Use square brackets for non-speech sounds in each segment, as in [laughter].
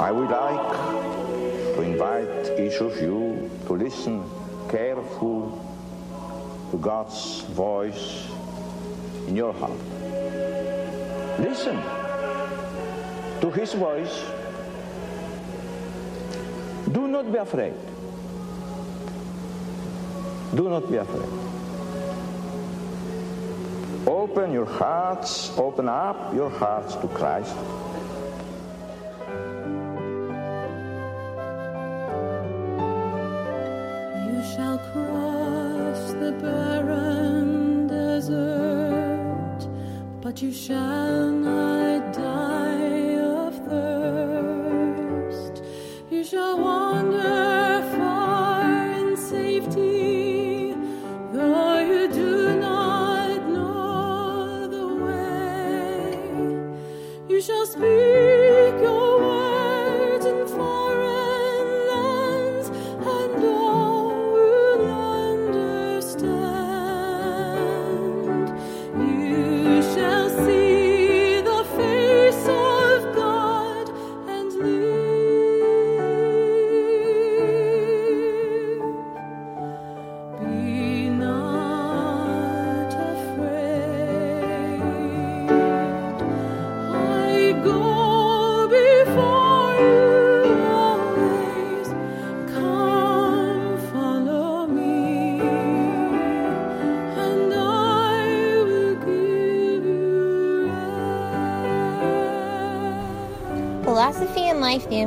I would like to invite each of you to listen carefully to God's voice in your heart. Listen to His voice. Do not be afraid. Do not be afraid. Open your hearts, open up your hearts to Christ.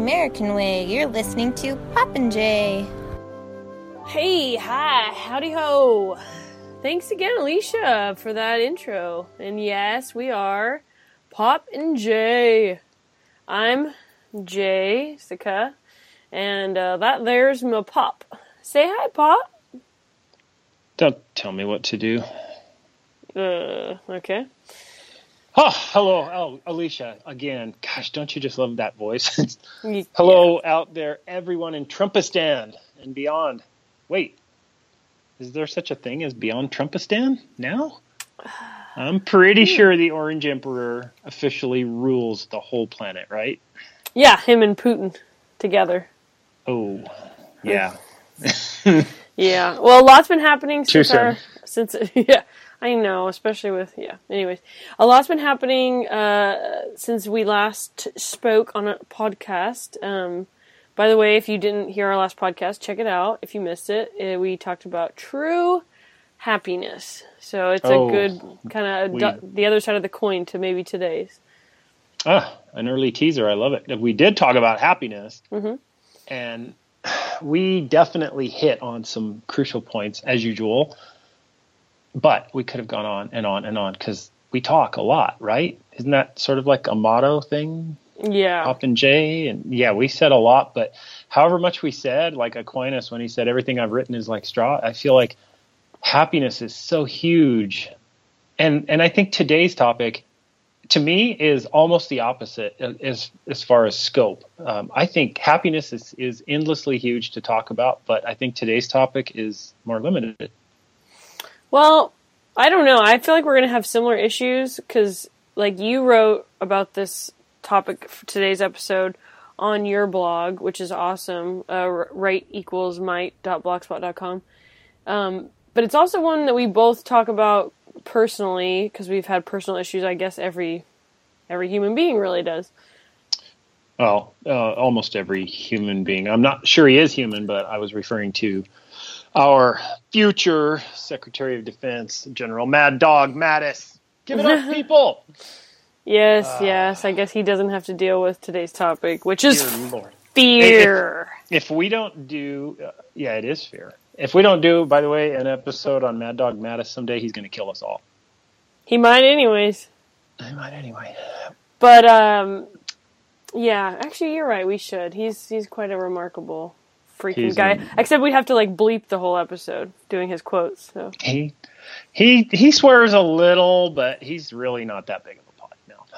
American Way. You're listening to Popinjay. Hey, hi, howdy ho. Thanks again, Alicia, for that intro. And yes, we are Pop and Jay. I'm Jay Sika, and uh, that there's my Pop. Say hi, Pop. Don't tell me what to do. Uh, okay. Oh, hello, oh, Alicia, again. Gosh, don't you just love that voice? [laughs] Hello out there, everyone in Trumpistan and beyond. Wait, is there such a thing as beyond Trumpistan now? I'm pretty hmm. sure the Orange Emperor officially rules the whole planet, right? Yeah, him and Putin together. Oh, yeah. [laughs] Yeah. Well, a lot's been happening Too since our since [laughs] yeah. I know, especially with yeah. Anyways, a lot's been happening uh, since we last spoke on a podcast. Um, by the way, if you didn't hear our last podcast, check it out. If you missed it, uh, we talked about true happiness. So it's Oh, a good kind of we- the other side of the coin to maybe today's. Ah, an early teaser. I love it. We did talk about happiness, Mhm. and [sighs] we definitely hit on some crucial points as usual. But we could have gone on and on and on because we talk a lot, right? Isn't that sort of like a motto thing? Yeah. Pop and Jay, and yeah, we said a lot, but however much we said, like Aquinas when he said everything I've written is like straw, I feel like happiness is so huge, and and I think today's topic, to me, is almost the opposite as as far as scope. Um, I think happiness is is endlessly huge to talk about, but I think today's topic is more limited. Well, I don't know. I feel like we're going to have similar issues because, like, you wrote about this topic for today's episode on your blog, which is awesome. Uh, right equals might.blogspot.com. Um, but it's also one that we both talk about personally because we've had personal issues. I guess every every human being really does. Well, uh, almost every human being. I'm not sure he is human, but I was referring to our future Secretary of Defense, General Mad Dog Mattis. Give it up, [laughs] people! Yes, yes. I guess he doesn't have to deal with today's topic, which is fear. If we don't do, uh, yeah, it is fear. If we don't do, by the way, an episode on Mad Dog Mattis someday, he's going to kill us all. He might, anyways. He might anyway. But um, yeah, actually, you're right. We should. He's he's quite a remarkable freaking He's guy. Except we'd have to like bleep the whole episode doing his quotes. So He he he swears a little, but he's really not that big of a potty mouth.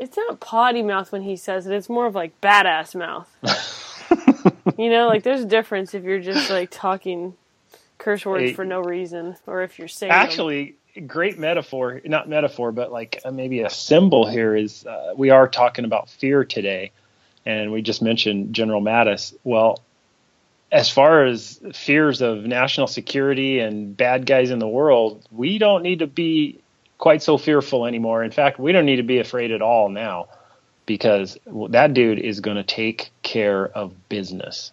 it's not potty mouth when he says it. It's more of like badass mouth. [laughs] you know, like there's a difference if you're just like talking curse words Hey. for no reason, or if you're saying them. Actually, great metaphor, not metaphor, but like uh, maybe a symbol here is uh, we are talking about fear today. and we just mentioned General Mattis. Well, as far as fears of national security and bad guys in the world, we don't need to be quite so fearful anymore. In fact, we don't need to be afraid at all now because that dude is going to take care of business.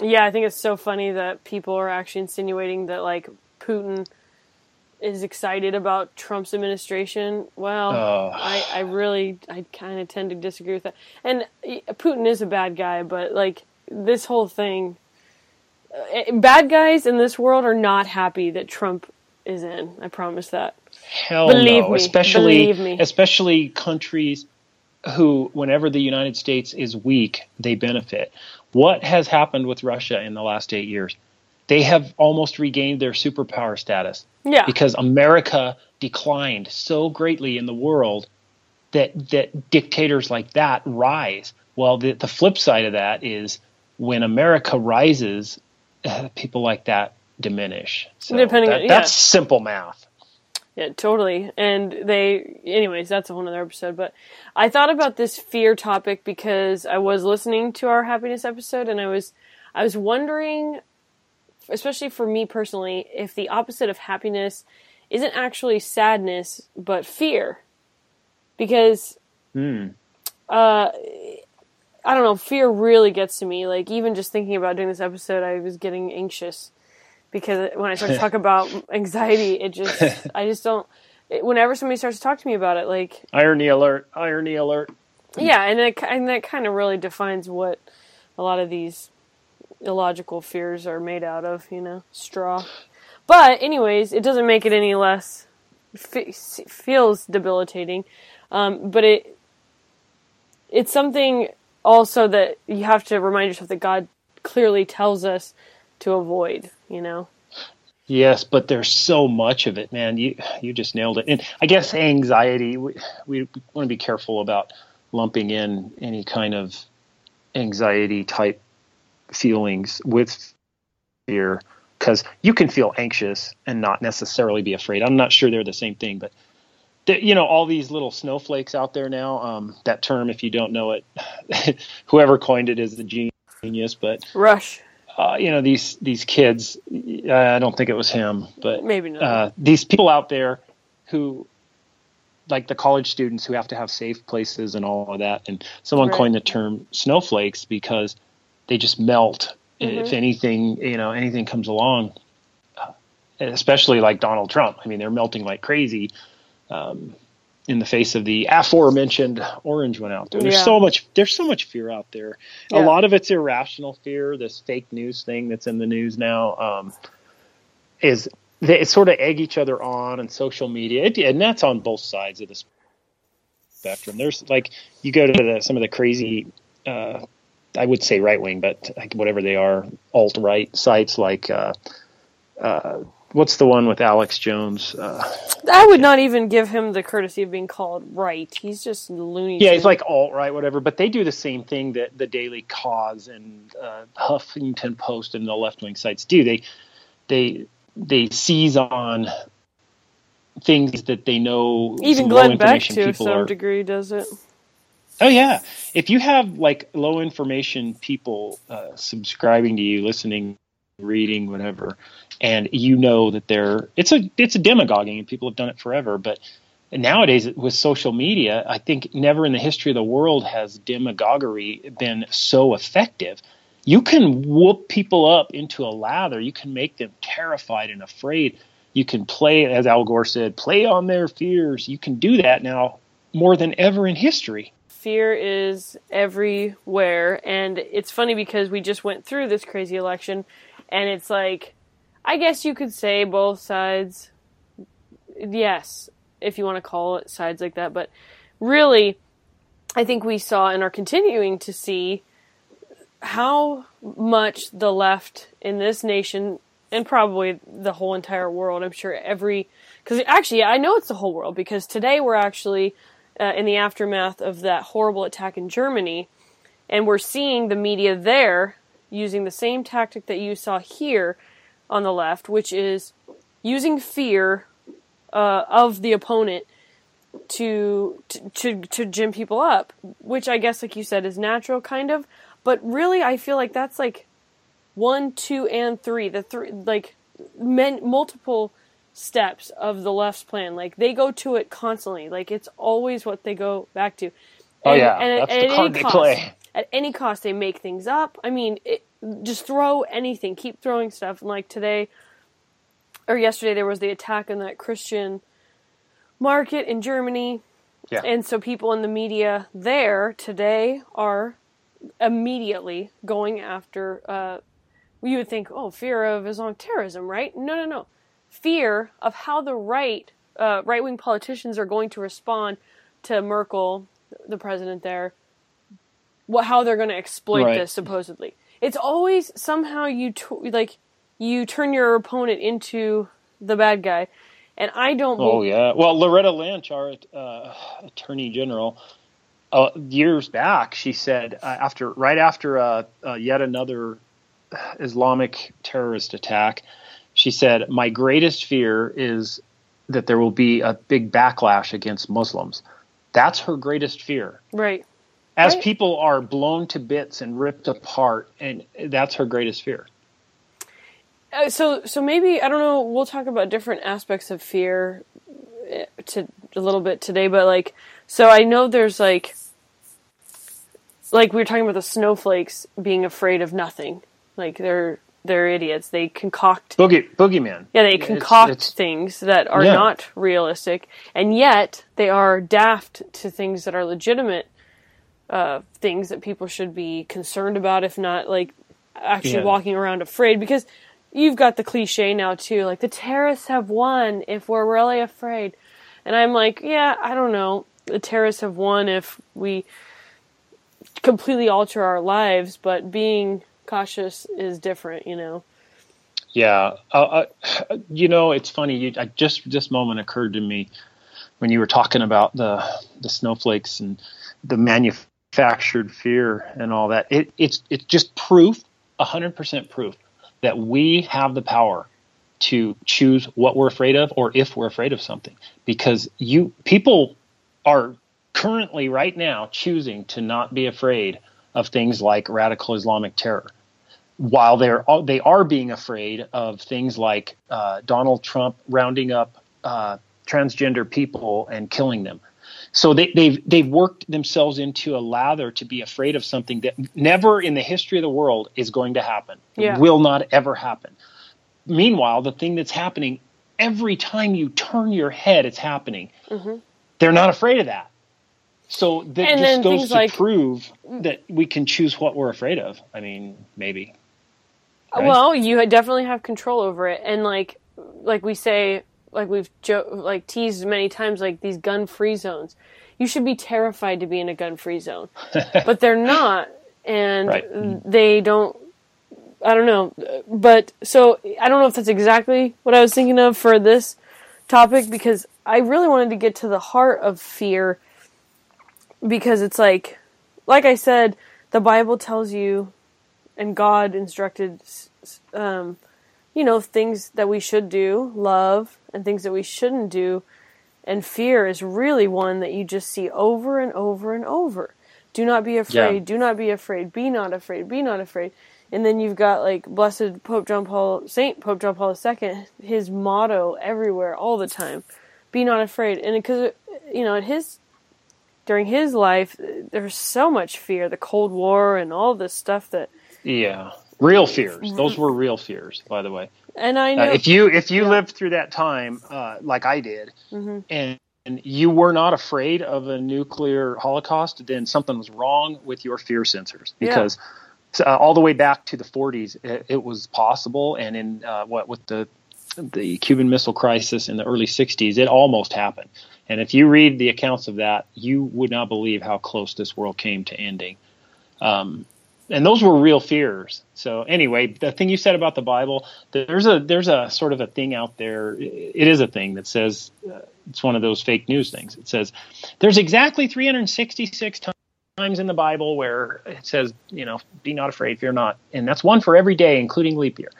Yeah, I think it's so funny that people are actually insinuating that like Putin is excited about Trump's administration. Well, Oh. I, I really, I kind of tend to disagree with that. And uh, Putin is a bad guy, but like this whole thing, bad guys in this world are not happy that Trump is in. I promise that. Hell Believe no, me, especially believe me. especially countries who, whenever the United States is weak, they benefit. What has happened with Russia in the last eight years? They have almost regained their superpower status Yeah. because America declined so greatly in the world that that dictators like that rise. Well, the, the flip side of that is when America rises, uh, people like that diminish. So Depending that- on- yeah. that's simple math. Yeah, totally. And they, anyways, that's a whole other episode. But I thought about this fear topic because I was listening to our happiness episode, and I was, I was wondering, especially for me personally, if the opposite of happiness isn't actually sadness but fear, because, uh, I don't know, fear really gets to me. Like even just thinking about doing this episode, I was getting anxious because when I start to talk [laughs] about anxiety, it just [laughs] I just don't. It, whenever somebody starts to talk to me about it, like Irony alert! Irony alert! yeah, and it, and that kind of really defines what a lot of these illogical fears are made out of. You know, straw. But anyways, it doesn't make it any less fe- feels debilitating. Um, but it it's something also that you have to remind yourself that God clearly tells us to avoid. You know. Yes, but there's so much of it, man. You you just nailed it. And I guess anxiety. We, we want to be careful about lumping in any kind of anxiety type feelings with fear because you can feel anxious and not necessarily be afraid. I'm not sure they're the same thing, but you know all these little snowflakes out there now. Um, that term, if you don't know it, [laughs] whoever coined it is the genius. But Rush. uh, you know these these kids. uh, I don't think it was him, but Maybe not. Uh, these people out there who, like the college students who have to have safe places and all of that, and someone Right. coined the term snowflakes because they just melt Mm-hmm. if anything you know anything comes along. Uh, especially like Donald Trump. I mean, they're melting like crazy. Um, in the face of the aforementioned orange one out there, there's Yeah. so much. There's so much fear out there. Yeah. A lot of it's irrational fear. This fake news thing that's in the news now um, is they sort of egg each other on and social media, it, and that's on both sides of the spectrum. There's like you go to the, some of the crazy, uh, I would say right wing, but like whatever they are, alt right sites like. Uh, uh, What's the one with Alex Jones? Uh, I would not even give him the courtesy of being called right. He's just loony. Yeah, he's like alt right, whatever. But they do the same thing that the Daily Kos and uh, Huffington Post and the left wing sites do. They they they seize on things that they know. even Glenn Beck to some are- degree does it. Oh yeah, if you have like low information people uh, subscribing to you, listening, reading, whatever, and you know that they're it's a it's a demagoguing, and people have done it forever. But nowadays with social media, I think never in the history of the world has demagoguery been so effective. You can whoop people up into a lather. You can make them terrified and afraid. You can play, as Al Gore said, play on their fears. You can do that now more than ever in history. Fear is everywhere, and it's funny because we just went through this crazy election, and it's like, I guess you could say both sides. Yes, if you want to call it sides like that, but really, I think we saw and are continuing to see how much the left in this nation and probably the whole entire world. I'm sure every because actually I know it's the whole world because today we're actually uh, in the aftermath of that horrible attack in Germany, and we're seeing the media there using the same tactic that you saw here on the left, which is using fear uh, of the opponent to, to to to gym people up, which I guess, like you said, is natural, kind of. But really, I feel like that's like one, two, and three. The three, like, men, multiple steps of the left's plan. Like they go to it constantly. Like it's always what they go back to. Oh, yeah. and That's at, the card they cost, play. At any cost, they make things up. I mean, it, just throw anything. Keep throwing stuff. And like today or yesterday, there was the attack on that Christian market in Germany. Yeah. And so people in the media there today are immediately going after. Uh, you would think, oh, fear of Islamic terrorism, right? No, no, no. Fear of how the right, uh, right wing politicians are going to respond to Merkel, the president there. What, how they're going to exploit Right. this supposedly. It's always somehow you t- like you turn your opponent into the bad guy, and I don't. Oh bel- yeah. Well, Loretta Lynch, our uh, attorney general, uh, years back, she said uh, after right after uh, uh, yet another Islamic terrorist attack, she said, "My greatest fear is that there will be a big backlash against Muslims." That's her greatest fear. right. As Right. people are blown to bits and ripped apart, and that's her greatest fear. Uh, so so maybe I don't know. We'll talk about different aspects of fear uh, to a little bit today, but like so I know there's like like we were talking about the snowflakes being afraid of nothing. Like they're they're idiots. They concoct Boogie boogeyman. yeah, they It's- concoct it's- things that are Yeah. not realistic, and yet they are daft to things that are legitimate uh, things that people should be concerned about, if not like actually Yeah. walking around afraid. Because you've got the cliche now too, like the terrorists have won if we're really afraid, and I'm like, yeah, I don't know. The terrorists have won if we completely alter our lives, but being cautious is different, you know. Yeah, uh, uh, you know, it's funny. You, I just this moment occurred to me when you were talking about the the snowflakes and the manufactured fear and all that. It, it's it's just proof, hundred percent proof that we have the power to choose what we're afraid of or if we're afraid of something. Because you people are currently right now choosing to not be afraid of things like radical Islamic terror while they're they are being afraid of things like uh, Donald Trump rounding up uh, transgender people and killing them. So they, they've they've worked themselves into a lather to be afraid of something that never in the history of the world is going to happen. Yeah. Will not ever happen. Meanwhile, the thing that's happening every time you turn your head, it's happening. Mm-hmm. They're not afraid of that. So that And just goes to like- prove that we can choose what we're afraid of. I mean, maybe. Uh, right? Well, you definitely have control over it, and like, like we say, like we've jo- like teased many times, like these gun-free zones. You should be terrified to be in a gun-free zone, [laughs] but they're not, and Right. they don't. I don't know, but so I don't know if that's exactly what I was thinking of for this topic because I really wanted to get to the heart of fear because it's like, like I said, the Bible tells you and God instructed, um, you know, things that we should do, love, and things that we shouldn't do. And fear is really one that you just see over and over and over. Do not be afraid. Yeah. Do not be afraid. Be not afraid. Be not afraid. And then you've got like Blessed Pope John Paul, Saint Pope John Paul II, his motto everywhere, all the time: "Be not afraid." And because you know, at his during his life, there's so much fear, the Cold War, and all this stuff that Yeah, real fears. Those were real fears, by the way. And I Uh, know if you if you lived through that time, uh, like I did, Mm-hmm. and, and you were not afraid of a nuclear holocaust, then something was wrong with your fear sensors Yeah. because uh, all the way back to the 40s, it, it was possible, and in uh, what with the the Cuban Missile Crisis in the early 60s, it almost happened. And if you read the accounts of that, you would not believe how close this world came to ending. Um, and those were real fears. So anyway, the thing you said about the Bible, there's a there's a sort of a thing out there. It is a thing that says uh, it's one of those fake news things. It says there's exactly 366 times in the Bible where it says, you know, be not afraid, fear not, and that's one for every day, including leap year.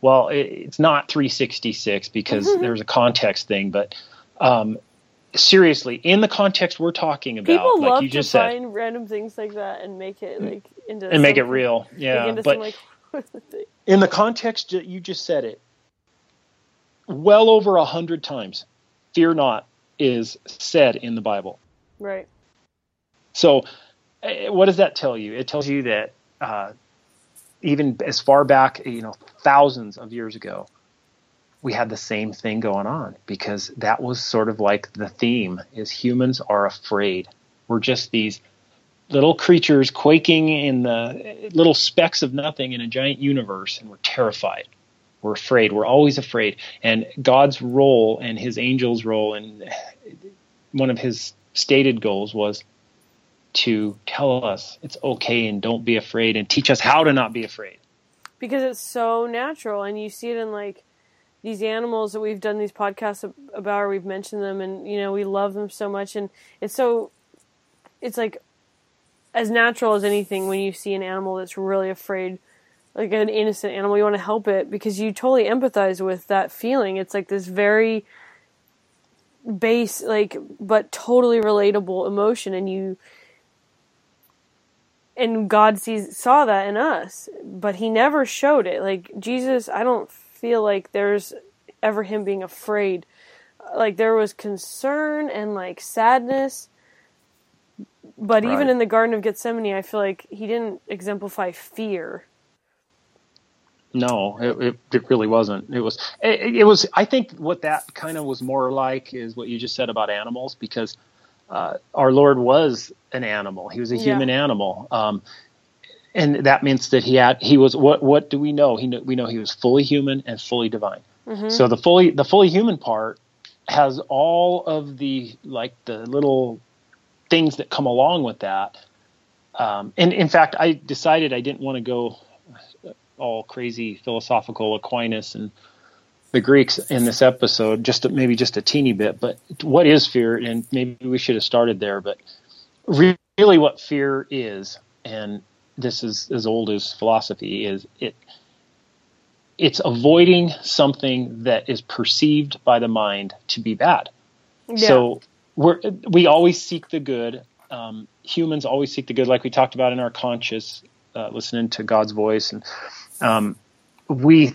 Well, it, it's not 366 because there's a context thing, but um, seriously, in the context we're talking about, People like love you to just said, find random things like that and make it like into and make it real. [laughs] Yeah, but some, like, [laughs] in the context that you just said it, well over a hundred times, "Fear not" is said in the Bible. right. So, eh, what does that tell you? It tells you that uh, even as far back, you know, thousands of years ago, we had the same thing going on because that was sort of like the theme: is humans are afraid. We're just these little creatures quaking in the little specks of nothing in a giant universe, and we're terrified. We're afraid. We're always afraid. And God's role and His angels' role, and one of His stated goals was to tell us it's okay and don't be afraid and teach us how to not be afraid. because it's so natural and you see it in like these animals that we've done these podcasts about or we've mentioned them and you know we love them so much and it's so it's like as natural as anything when you see an animal that's really afraid like an innocent animal you want to help it because you totally empathize with that feeling it's like this very base like but totally relatable emotion and you and God sees saw that in us, but he never showed it. Like Jesus, I don't feel like there's ever him being afraid. Like there was concern and like sadness, but even in the Garden of Gethsemane, I feel like he didn't exemplify fear. No, it, it, it really wasn't. It was, it, it was, I think what that kind of was more like is what you just said about animals because uh, our Lord was an animal. He was a Yeah. human animal. Um, and that means that he had, he was, what, what do we know? He, we know he was fully human and fully divine. So the fully, the fully human part has all of the, like the little things that come along with that. Um, and in fact, I decided I didn't want to go all crazy philosophical Aquinas and the Greeks in this episode, just maybe just a teeny bit. But what is fear? And maybe we should have started there. But re- really, what fear is, and this is as old as philosophy, is it. It's avoiding something that is perceived by the mind to be bad. Yeah. So we're we always seek the good. Um, humans always seek the good, like we talked about in our conscious, uh, listening to God's voice, and um, we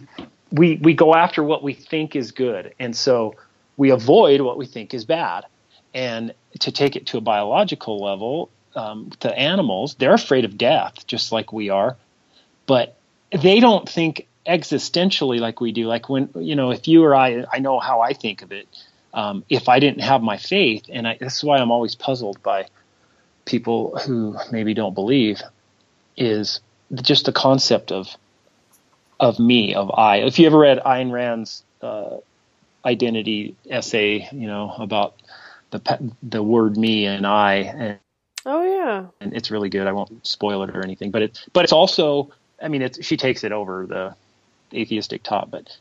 we we go after what we think is good, and so we avoid what we think is bad. And to take it to a biological level, um, to animals, they're afraid of death, just like we are, but they don't think existentially like we do. Like when you know, if you or I, I know how I think of it um, if I didn't have my faith, and I, this is why I'm always puzzled by people who maybe don't believe, is just the concept of of me, of I. If you ever read Ayn Rand's uh, identity essay, you know about the the word me and I, and, Oh yeah. and it's really good. I won't spoil it or anything, but it but it's also, I mean, it's she takes it over the atheistic top, but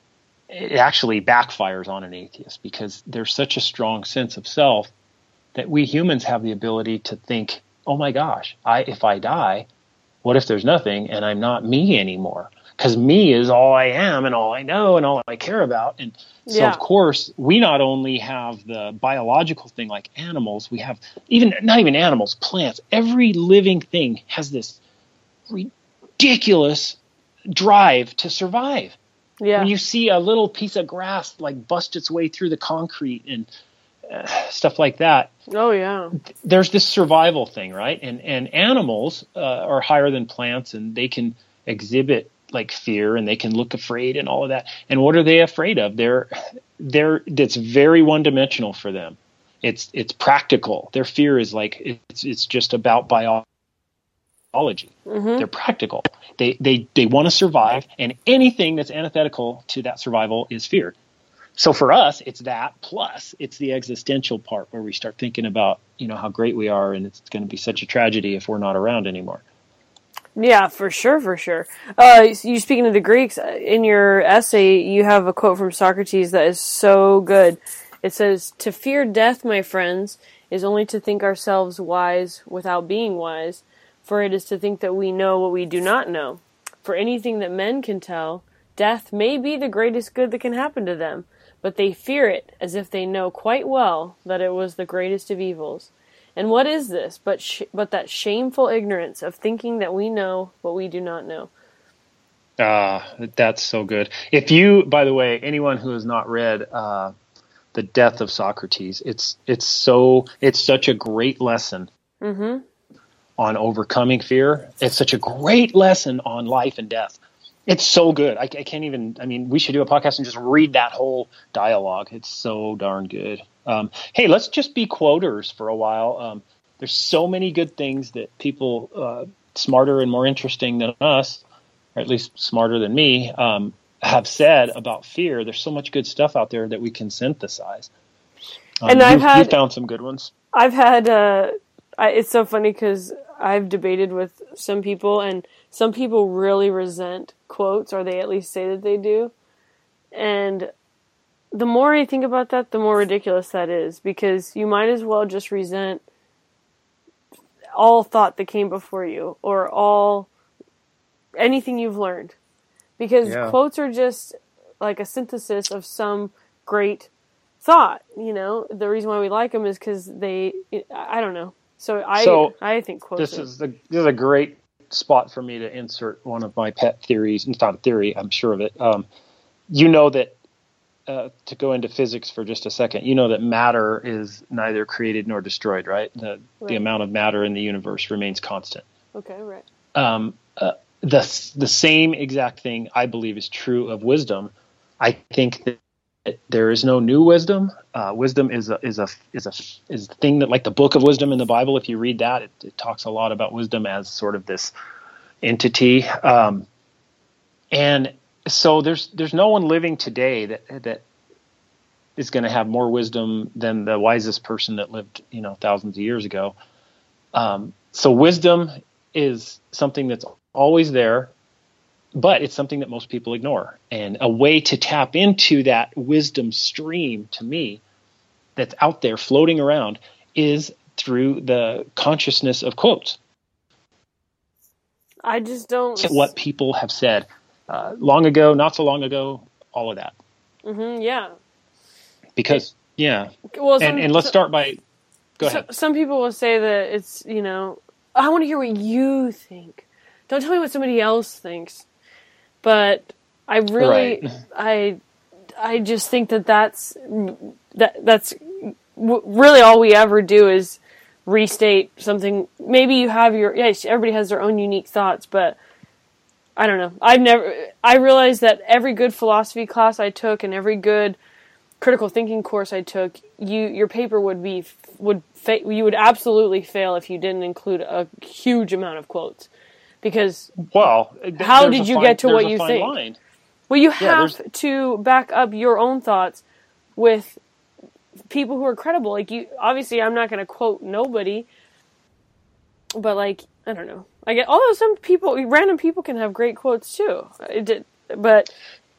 it actually backfires on an atheist because there's such a strong sense of self that we humans have the ability to think, oh my gosh, I if I die, what if there's nothing and I'm not me anymore? Because me is all I am and all I know and all I care about. And so Yeah. of course we not only have the biological thing like animals, we have even not even animals, plants. Every living thing has this ridiculous drive to survive Yeah. when you see a little piece of grass like bust its way through the concrete and uh, stuff like that oh yeah. there's this survival thing right? And and animals uh, are higher than plants and they can exhibit like fear and they can look afraid and all of that. And what are they afraid of? They're they're it's very one dimensional for them. It's it's practical. Their fear is like it's it's just about biology they're practical. They they they want to survive and anything that's antithetical to that survival is fear. So for us it's that plus it's the existential part where we start thinking about you know how great we are and it's going to be such a tragedy if we're not around anymore. Yeah, for sure, for sure. Uh, you speaking of the Greeks uh, in your essay, you have a quote from Socrates that is so good. It says, "To fear death, my friends, is only to think ourselves wise without being wise, for it is to think that we know what we do not know. For anything that men can tell, death may be the greatest good that can happen to them, but they fear it as if they know quite well that it was the greatest of evils. And what is this but sh- but that shameful ignorance of thinking that we know what we do not know? Ah, that's so good. If you, by the way, anyone who has not read uh, the Death of Socrates, it's it's so it's such a great lesson Mm-hmm. On overcoming fear. It's such a great lesson on life and death. It's so good. I, I can't even. I mean, we should do a podcast and just read that whole dialogue. It's so darn good. Um, hey, let's just be quoters for a while. Um, there's so many good things that people uh, smarter and more interesting than us, or at least smarter than me, um, have said about fear. There's so much good stuff out there that we can synthesize. Um, And I've had- found some good ones. I've had. Uh, I, it's so funny because I've debated with some people, and some people really resent quotes, or they at least say that they do. And the more I think about that, the more ridiculous that is, because you might as well just resent all thought that came before you, or all anything you've learned, because Yeah. quotes are just like a synthesis of some great thought. You know, the reason why we like them is because they. I don't know. So I So, I think quotes. this is the this is a great spot for me to insert one of my pet theories. It's not a theory, I'm sure of it. Um, you know that uh, to go into physics for just a second, you know that matter is neither created nor destroyed, right? The the amount of matter in the universe remains constant. okay, right. Um, uh, the the same exact thing I believe is true of wisdom. I think that there is no new wisdom. Uh, wisdom is a is a is a is the thing that like the book of wisdom in the Bible. If you read that, it, it talks a lot about wisdom as sort of this entity. Um, and so there's there's no one living today that that is going to have more wisdom than the wisest person that lived you know thousands of years ago. Um, so wisdom is something that's always there, but it's something that most people ignore. And a way to tap into that wisdom stream to me that's out there floating around is through the consciousness of quotes. I just don't. What people have said uh, long ago, not so long ago, all of that. hmm yeah. Because, yeah. Well, some, And, and let's start by, go so- ahead. some people will say that it's you know I want to hear what you think. Don't tell me what somebody else thinks. But I really Right. [laughs] I I just think that that's that that's w- really all we ever do is restate something. Maybe you have your yes, everybody has their own unique thoughts, but I don't know. I've never. I realized that every good philosophy class I took and every good critical thinking course I took, you your paper would be would fa- you would absolutely fail if you didn't include a huge amount of quotes, because Well, How did you fine- get to what you think? line. well you have to back up your own thoughts with people who are credible. Like you, obviously, I'm not going to quote nobody, but like I don't know. I get although some people, random people, can have great quotes too. It did, but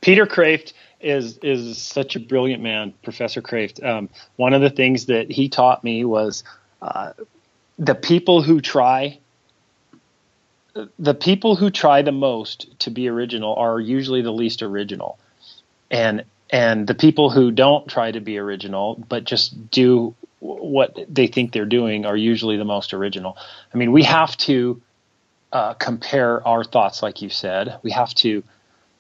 Peter Kreeft is is such a brilliant man, Professor Kreeft. Um, one of the things that he taught me was uh, the people who try the people who try the most to be original are usually the least original, and and the people who don't try to be original but just do what they think they're doing are usually the most original. I mean, we have to uh, compare our thoughts, like you said. We have to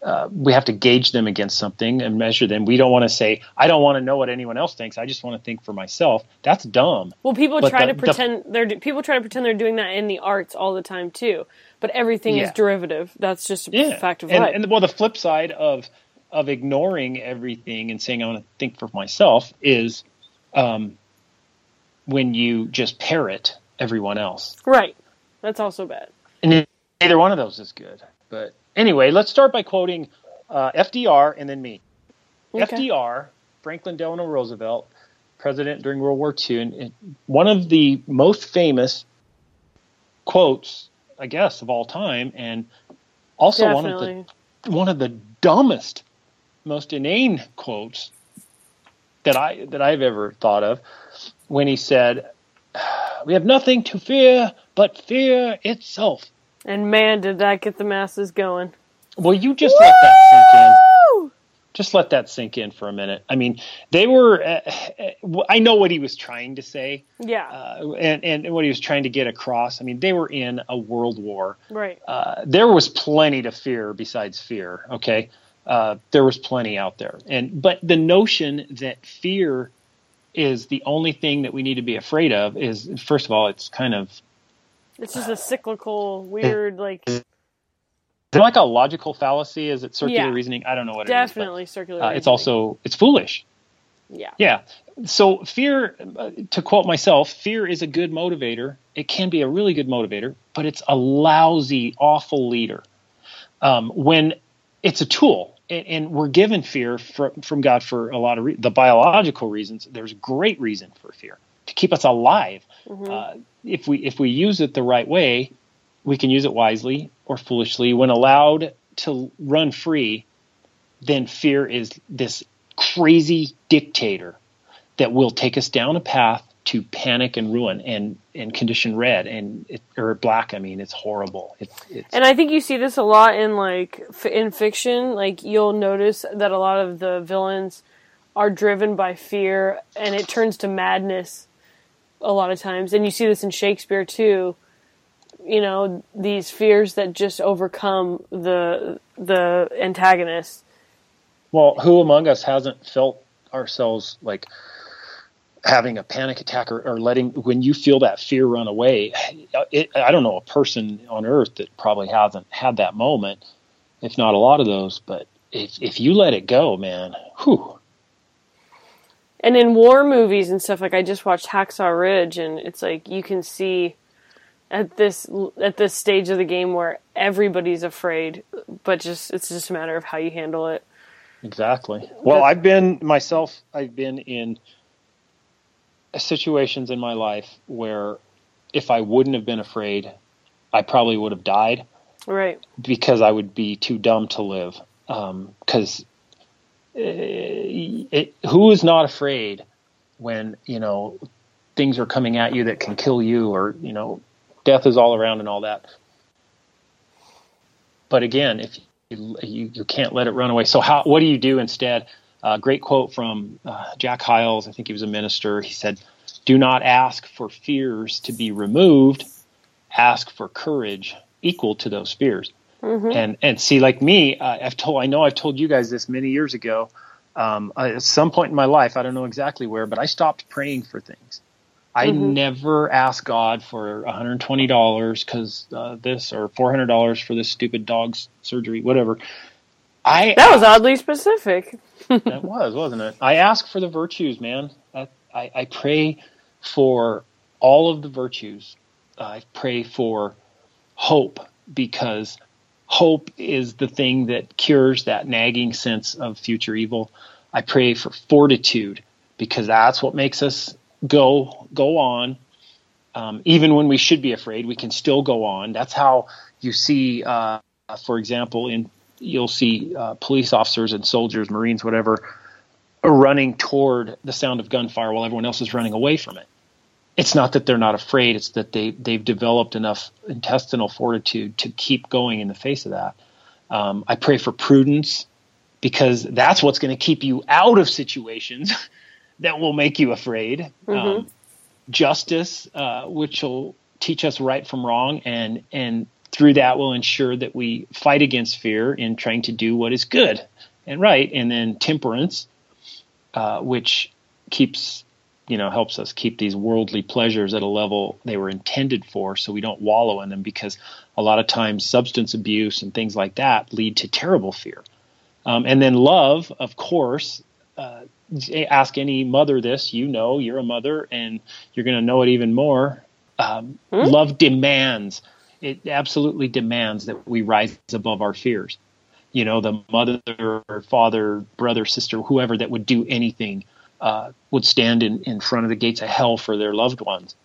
uh, we have to gauge them against something and measure them. We don't want to say, I don't want to know what anyone else thinks. I just want to think for myself. That's dumb. Well, people But try the- to the- pretend they're people try to pretend they're doing that in the arts all the time too. But everything is derivative. That's just a Yeah. fact of and, life. and well, the flip side of of ignoring everything and saying I want to think for myself is um, when you just parrot everyone else. right. That's also bad. And neither one of those is good. But anyway, let's start by quoting uh, FDR and then me. Okay. FDR, Franklin Delano Roosevelt, president during World War II, and, and one of the most famous quotes, I guess, of all time, and also one of the one of the dumbest, most inane quotes that I that I've ever thought of, when he said, "We have nothing to fear but fear itself." And man, did that get the masses going. Well, you just let that sink in. Just let that sink in for a minute. I mean, they were. Uh, uh, I know what he was trying to say, Yeah. uh, and and what he was trying to get across. I mean, they were in a world war. right. Uh, there was plenty to fear besides fear. Okay, uh, there was plenty out there, and but the notion that fear is the only thing that we need to be afraid of is first of all, it's kind of It's just a cyclical, weird, like is it like a logical fallacy. Is it circular Yeah. reasoning? I don't know what definitely it is. Definitely circular. uh, it's also it's foolish. yeah. Yeah. So fear, uh, to quote myself, fear is a good motivator. It can be a really good motivator, but it's a lousy, awful leader. Um, when it's a tool, and, and we're given fear from, from God for a lot of re- the biological reasons. There's great reason for fear to keep us alive. Uh, if we if we use it the right way, we can use it wisely or foolishly. When allowed to run free, then fear is this crazy dictator that will take us down a path to panic and ruin and and condition red and it, or black. I mean, it's horrible. It, it's And I think you see this a lot in like in fiction. Like you'll notice that a lot of the villains are driven by fear, and it turns to madness a lot of times. And you see this in Shakespeare too. You know these fears that just overcome the the antagonist. well, who among us hasn't felt ourselves like having a panic attack or, or letting when you feel that fear run away? It, I don't know a person on earth that probably hasn't had that moment, if not a lot of those. But if if you let it go, man, whew. And in war movies and stuff, like I just watched Hacksaw Ridge, and it's like you can see at this at this stage of the game where everybody's afraid, but just it's just a matter of how you handle it. Exactly. Well, I've been myself. I've been in situations in my life where, if I wouldn't have been afraid, I probably would have died Right. because I would be too dumb to live. Um, because it, who is not afraid when you know things are coming at you that can kill you, or you know, death is all around and all that. But again, if you, you, you can't let it run away, so how? What do you do instead? Uh, great quote from uh, Jack Hyles. I think he was a minister. He said, "Do not ask for fears to be removed. Ask for courage equal to those fears." And and see, like me, uh, I've told. I know I've told you guys this many years ago. Um, at some point in my life, I don't know exactly where, but I stopped praying for things. I never asked God for $120 because uh, this or $400 for this stupid dog's surgery, whatever. I That was oddly specific. [laughs] that was, wasn't it? I ask for the virtues, man. I, I, I pray for all of the virtues. I pray for hope because hope is the thing that cures that nagging sense of future evil. I pray for fortitude because that's what makes us go go on. Um, even when we should be afraid, we can still go on. That's how you see, uh, for example, in you'll see uh, police officers and soldiers, Marines, whatever, running toward the sound of gunfire while everyone else is running away from it. It's not that they're not afraid; it's that they they've developed enough intestinal fortitude to keep going in the face of that. Um, I pray for prudence because that's what's going to keep you out of situations [laughs] that will make you afraid. Um, justice, uh, which will teach us right from wrong, and and through that will ensure that we fight against fear in trying to do what is good and right. And then temperance, uh, which keeps you know helps us keep these worldly pleasures at a level they were intended for, so we don't wallow in them. Because a lot of times substance abuse and things like that lead to terrible fear. Um, and then love, of course, uh, ask any mother this, you know, you're a mother and you're going to know it even more. Um, Love demands, it absolutely demands that we rise above our fears. You know, the mother father, brother, sister, whoever that would do anything uh, would stand in, in front of the gates of hell for their loved ones.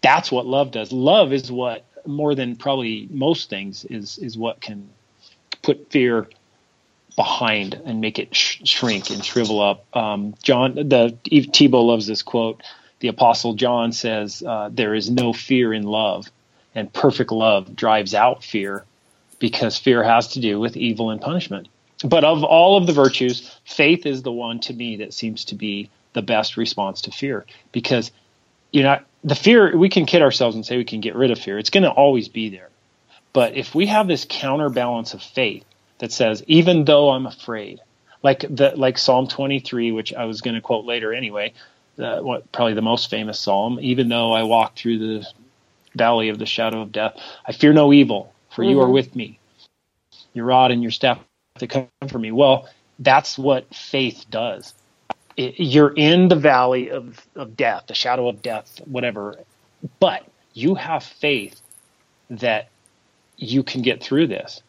That's what love does. Love is what, more than probably most things, is is what can put fear behind and make it sh- shrink and shrivel up. Um, John, the Tebow loves this quote. The Apostle John says, uh, "There is no fear in love, and perfect love drives out fear, because fear has to do with evil and punishment. but of all of the virtues, faith is the one to me that seems to be the best response to fear because you know the fear we can kid ourselves and say we can get rid of fear. It's going to always be there. But if we have this counterbalance of faith that says, even though I'm afraid, like the like Psalm 23, which I was going to quote later anyway, uh, what probably the most famous psalm. Even though I walk through the valley of the shadow of death, I fear no evil, for you are with me. Your rod and your staff they comfort me. Well, that's what faith does. It, you're in the valley of, of death, the shadow of death, whatever, but you have faith that you can get through this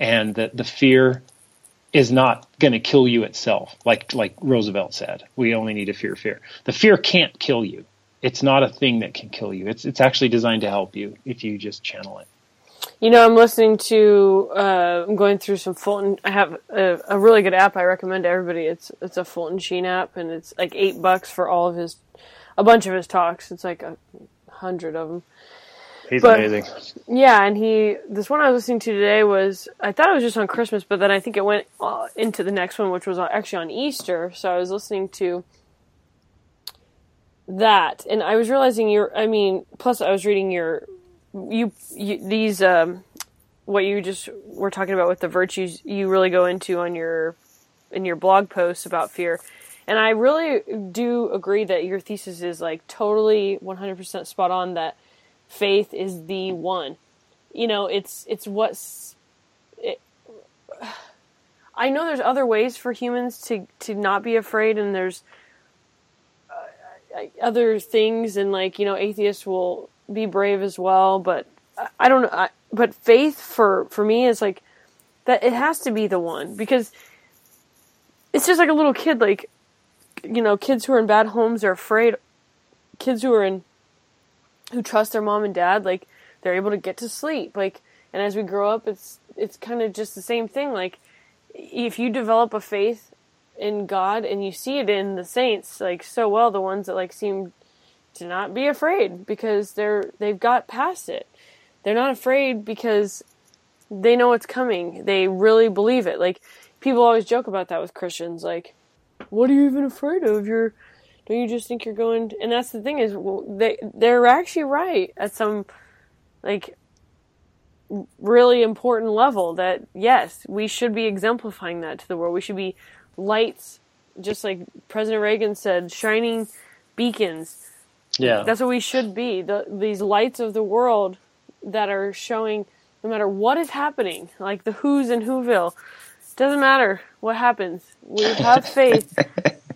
and that the fear is not going to kill you itself like like Roosevelt said we only need to fear fear. The fear can't kill you. It's not a thing that can kill you. It's it's actually designed to help you if you just channel it You know, I'm listening to. Uh, I'm going through some Fulton. I have a, a really good app. I recommend to everybody. It's it's a Fulton Sheen app, and it's like eight bucks for all of his, a bunch of his talks. It's like a hundred of them. he's But- amazing Yeah, and he. This one I was listening to today was. I thought it was just on Christmas, but then I think it went uh, into the next one, which was actually on Easter. So I was listening to that, and I was realizing you're. I mean, plus I was reading your. You, you these um, what you just were talking about with the virtues you really go into on your in your blog posts about fear. And I really do agree that your thesis is like totally 100% spot on that faith is the one. You know, it's it's what's it, I know there's other ways for humans to to not be afraid and there's uh, other things and like, you know, atheists will be brave as well, but I- don't know I, but faith for for me is like that it has to be the one because it's just like a little kid like you know kids who are in bad homes are afraid kids who are in who trust their mom and dad like they're able to get to sleep like and as we grow up it's it's kind of just the same thing like if you develop a faith in God and you see it in the saints like so well the ones that like seem to not be afraid because they're they've got past it they're not afraid because they know it's coming. They really believe it. Like people always joke about that with Christians. Like, what are you even afraid of? You're don't you just think you're going? And that's the thing is, well, they they're actually right at some like really important level. That yes, we should be exemplifying that to the world. We should be lights, just like President Reagan said, shining beacons yeah that's what we should be. The, these lights of the world that are showing no matter what is happening, like the Who's in Whoville. Doesn't matter what happens. We have [laughs] faith.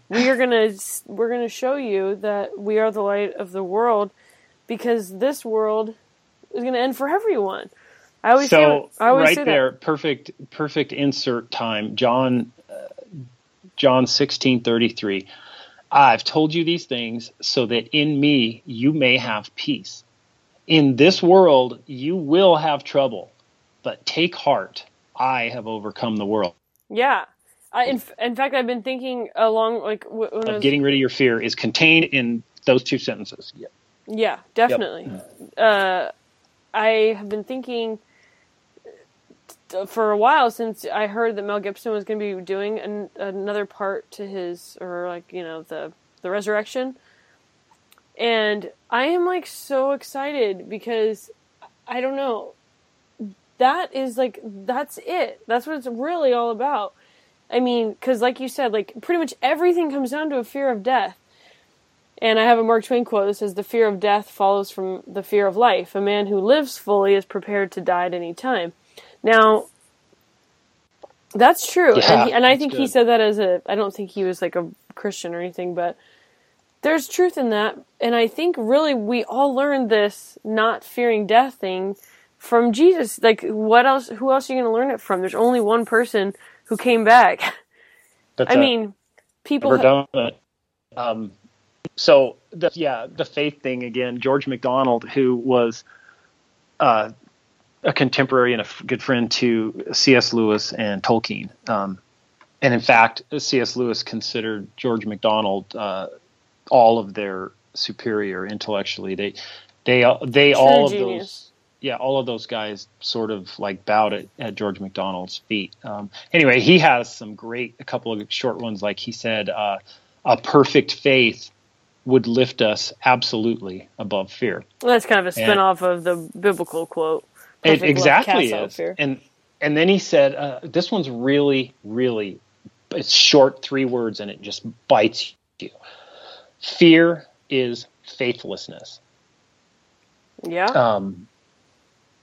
we are gonna we're gonna show you that we are the light of the world because this world is gonna end for everyone. I always say, so I always right say there that. perfect perfect insert time john uh, john 16 33 i've told you these things so that in me you may have peace in this world you will have trouble but take heart i have overcome the world Yeah. I, in, in fact, I've been thinking along like when of was getting rid of your fear is contained in those two sentences yeah. Yeah, definitely. Uh, I have been thinking for a while since I heard that Mel Gibson was going to be doing an, another part to his, or like you know the the resurrection, and I am like so excited because I don't know. That is like that's it. That's what it's really all about. I mean, because like you said, like pretty much everything comes down to a fear of death. And I have a Mark Twain quote that says, The fear of death follows from the fear of life. A man who lives fully is prepared to die at any time. Now, that's true. Yeah, and, he, and I that's think he said that as a, I don't think he was like a Christian or anything, but there's truth in that. And I think really we all learned this not fearing death thing from Jesus. Like, what else, who else are you going to learn it from? There's only one person who came back. [laughs] But, I uh, mean, people. never done it. Um, so the, yeah, the faith thing again. George MacDonald, who was uh, a contemporary and a f- good friend to C.S. Lewis and Tolkien, um, and in fact, C.S. Lewis considered George MacDonald uh, all of their superior intellectually. They they they all of genius. yeah, all of those guys sort of like bowed at, at George MacDonald's feet. Um, anyway, he has some great, a couple of short ones. Like he said, uh, a perfect faith would lift us absolutely above fear. Well, that's kind of a spin off of the biblical quote. It exactly is. And and then he said, uh, this one's really, really, it's short, three words, and it just bites you. Fear is faithlessness. Yeah. Um,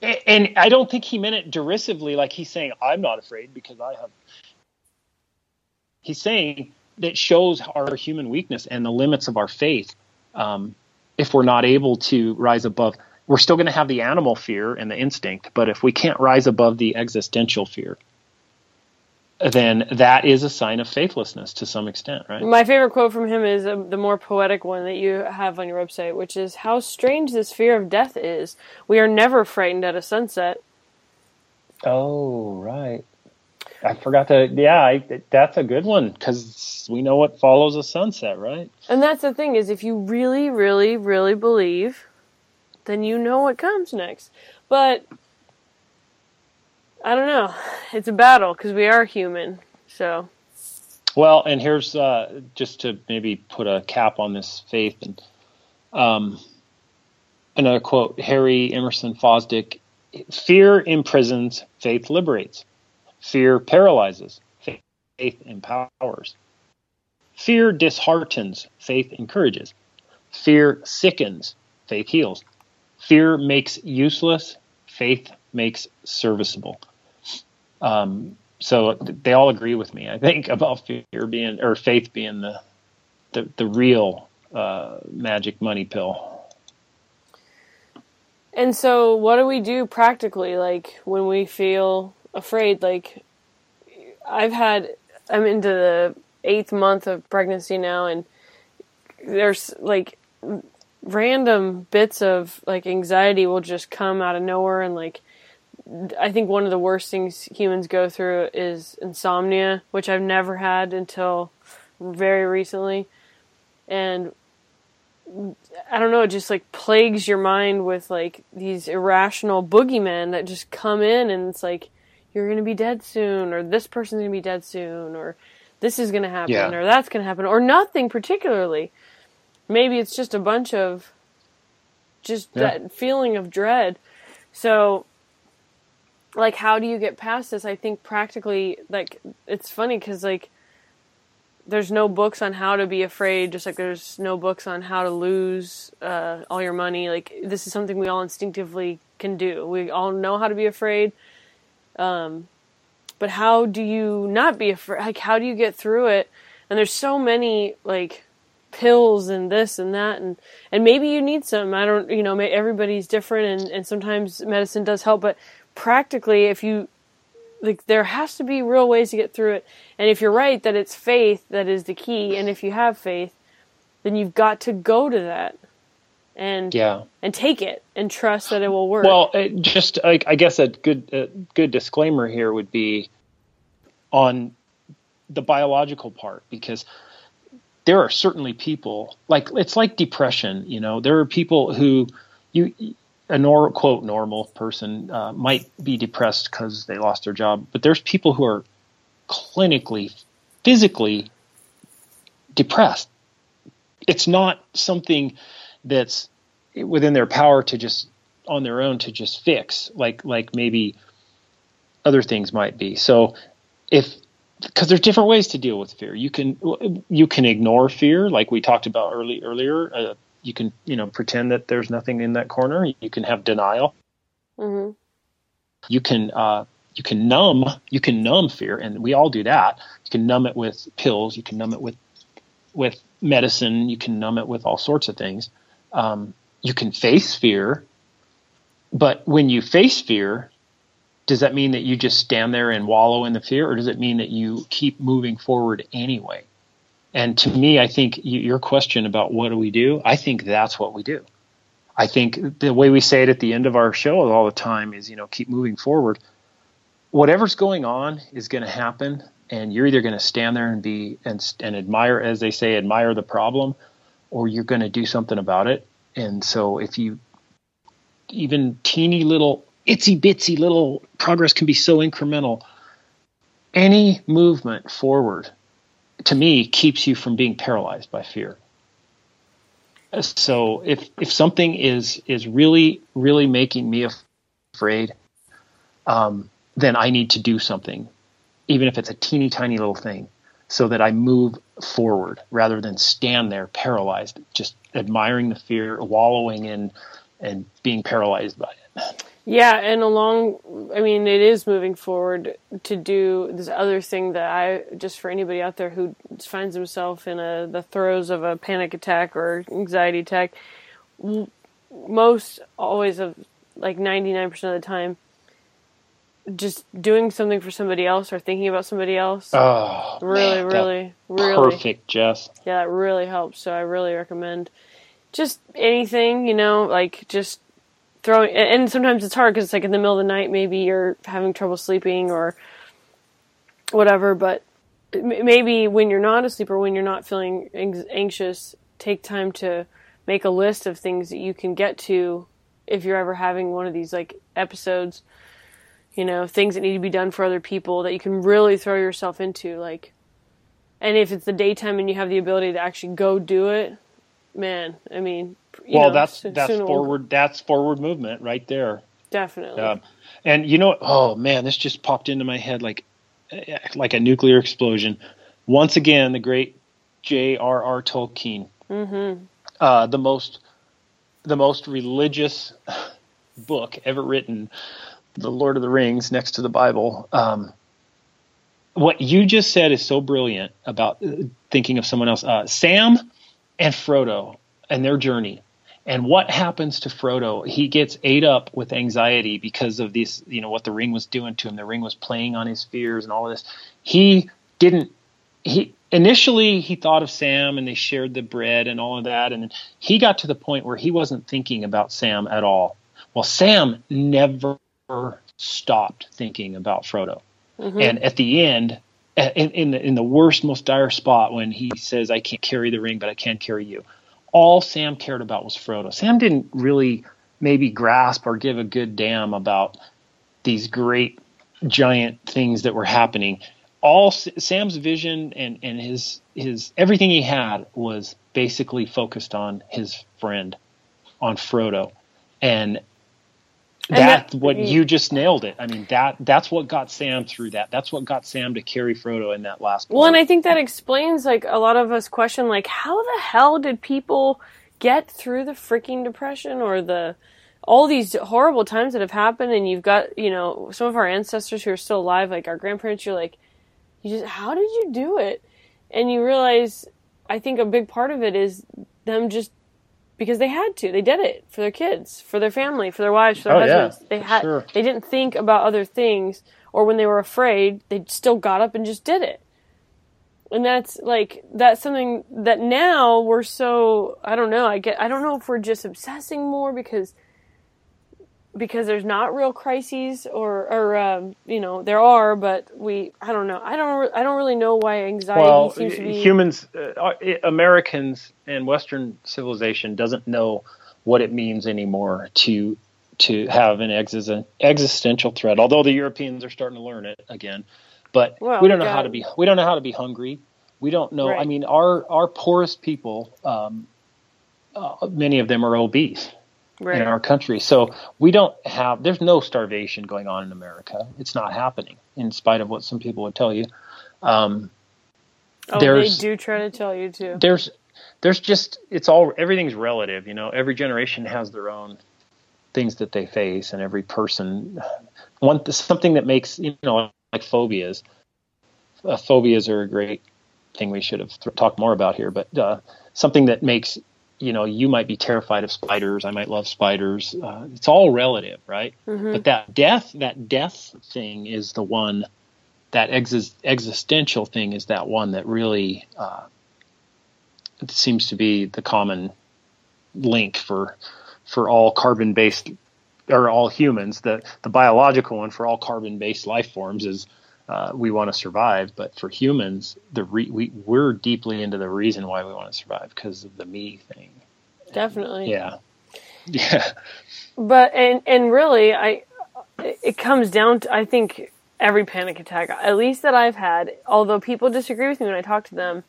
a- and I don't think he meant it derisively, like he's saying, I'm not afraid because I have. He's saying that shows our human weakness and the limits of our faith. Um, if we're not able to rise above, we're still going to have the animal fear and the instinct, but if we can't rise above the existential fear, then that is a sign of faithlessness to some extent, right? My favorite quote from him is uh, the more poetic one that you have on your website, which is How strange this fear of death is. We are never frightened at a sunset. Oh, right. I forgot to. Yeah, I, that's a good one because we know what follows a sunset, right? And that's the thing is if you really, really, really believe, then you know what comes next. But I don't know. It's a battle because we are human. So Well, and here's uh, just to maybe put a cap on this faith and um, another quote: Harry Emerson Fosdick: "Fear imprisons, faith liberates. Fear paralyzes, faith empowers. Fear disheartens, faith encourages. Fear sickens, faith heals. Fear makes useless, faith makes serviceable." Um, so they all agree with me, I think, about fear being or faith being the the, the real uh, magic money pill. And so, what do we do practically? Like when we feel afraid, like I've had, I'm into the eighth month of pregnancy now, and there's like random bits of like anxiety will just come out of nowhere. And like, I think one of the worst things humans go through is insomnia, which I've never had until very recently. And I don't know, it just like plagues your mind with like these irrational boogeymen that just come in and it's like you're going to be dead soon or this person's going to be dead soon or this is going to happen Yeah. or that's going to happen or nothing particularly. Maybe it's just a bunch of just Yeah. that feeling of dread. So like how do you get past this? I think practically like it's funny cuz like there's no books on how to be afraid, just like there's no books on how to lose uh, all your money. Like this is something we all instinctively can do. We all know how to be afraid. Um, but how do you not be afraid? Like how do you get through it? And there's so many like pills and this and that and and maybe you need some. I don't, you know, everybody's different and and sometimes medicine does help, but practically if you like there has to be real ways to get through it. And if you're right that it's faith that is the key, and if you have faith, then you've got to go to that and Yeah. and take it and trust that it will work. Well, just I, I guess a good a good disclaimer here would be on the biological part because there are certainly people like it's like depression. You know, there are people who you a nor quote normal person uh, might be depressed because they lost their job, but there's people who are clinically, physically depressed. It's not something that's within their power to just on their own to just fix like like maybe other things might be so if because there's different ways to deal with fear. You can you can ignore fear like we talked about early earlier. Uh, you can you know pretend that there's nothing in that corner. You can have denial. Hmm you can uh, you can numb you can numb fear and we all do that. You can numb it with pills. You can numb it with with medicine. You can numb it with all sorts of things. Um, you can face fear but when you face fear does that mean that you just stand there and wallow in the fear or does it mean that you keep moving forward anyway and to me i think your question about what do we do i think that's what we do I think the way we say it at the end of our show all the time is, you know, keep moving forward. Whatever's going on is going to happen, and you're either going to stand there and be and and admire, as they say, admire the problem, or you're going to do something about it. And so, if you even teeny little itsy bitsy little progress can be so incremental. Any movement forward, to me, keeps you from being paralyzed by fear. So if if something is is really really making me afraid, um, then I need to do something, even if it's a teeny tiny little thing, so that I move forward rather than stand there paralyzed, just admiring the fear, wallowing in, and being paralyzed by it. Yeah, and along, I mean, it is moving forward to do this other thing that I just for anybody out there who finds himself in a the throes of a panic attack or anxiety attack. Most always of like ninety nine percent of the time, just doing something for somebody else or thinking about somebody else. Oh, really, man, really, really, perfect, Jess. yeah, that really helps. So I really recommend just anything, you know, like just throwing. And sometimes it's hard because it's like in the middle of the night, maybe you're having trouble sleeping or whatever. But maybe when you're not asleep or when you're not feeling anx- anxious, take time to make a list of things that you can get to if you're ever having one of these like episodes. You know, things that need to be done for other people that you can really throw yourself into, like and if it's the daytime and you have the ability to actually go do it, man, I mean, you Well, know, that's that's soon it will- forward. That's forward movement right there. Definitely. Um, and you know, oh man, this just popped into my head like like a nuclear explosion. Once again, the great J.R.R. Tolkien, mm-hmm. uh, the most the most religious book ever written, The Lord of the Rings, next to the Bible. Um, what you just said is so brilliant about uh, thinking of someone else. Uh, Sam and Frodo and their journey. And what happens to Frodo? He gets ate up with anxiety because of this, you know, what the ring was doing to him. The ring was playing on his fears and all of this. He didn't he initially he thought of Sam and they shared the bread and all of that and he got to the point where he wasn't thinking about Sam at all. Well, Sam never stopped thinking about Frodo. Mm-hmm. And at the end, Uh, in, in the in the worst, most dire spot, when he says, "I can't carry the ring, but I can carry you," all Sam cared about was Frodo. Sam didn't really maybe grasp or give a good damn about these great giant things that were happening. All Sam's vision and and his his everything he had was basically focused on his friend, on Frodo, And that's that- what you just nailed it. I mean that that's what got Sam through that. That's what got Sam to carry Frodo in that last. Well, and. I think that explains like a lot of us question like how the hell did people get through the freaking depression or the all these horrible times that have happened and you've got, you know, some of our ancestors who are still alive like our grandparents you're like you just how did you do it? And you realize I think a big part of it is them just because they had to. They did it for their kids, for their family, for their wives, for their Oh, yeah, husbands. they had sure. they didn't think about other things or when they were afraid, they still got up and just did it and that's like that's something that now we're so I don't know I get I don't know if we're just obsessing more because because there's not real crises or or um, you know there are but we I don't know I don't I don't really know why anxiety well, seems to be humans, uh, uh, Americans, and Western civilization doesn't know what it means anymore to to have an exis- existential threat. Although the Europeans are starting to learn it again, but Well, we don't know how to be. We don't know how to be hungry. We don't know. I mean, our our poorest people, um, uh, many of them are obese right in our country. So we don't have, there's no starvation going on in America. It's not happening, in spite of what some people would tell you. Um, oh they do try to tell you too. there's, there's just, it's all, everything's relative, you know, every generation has their own things that they face and every person, one, something that makes, you know, like phobias, uh, phobias are a great thing we should have th- talked more about here, but, uh, something that makes, you know, you might be terrified of spiders. I might love spiders. Uh, it's all relative, right? But that death, that death thing is the one, that exis- existential thing is that one that really uh, it seems to be the common link for for all carbon based or all humans. The the biological one for all carbon based life forms is uh, we want to survive, but for humans, the re- we we're deeply into the reason why we want to survive because of the me thing. definitely Yeah. [laughs] Yeah. But and and really, I it comes down to I think every panic attack, at least that I've had. Although people disagree with me when I talk to them,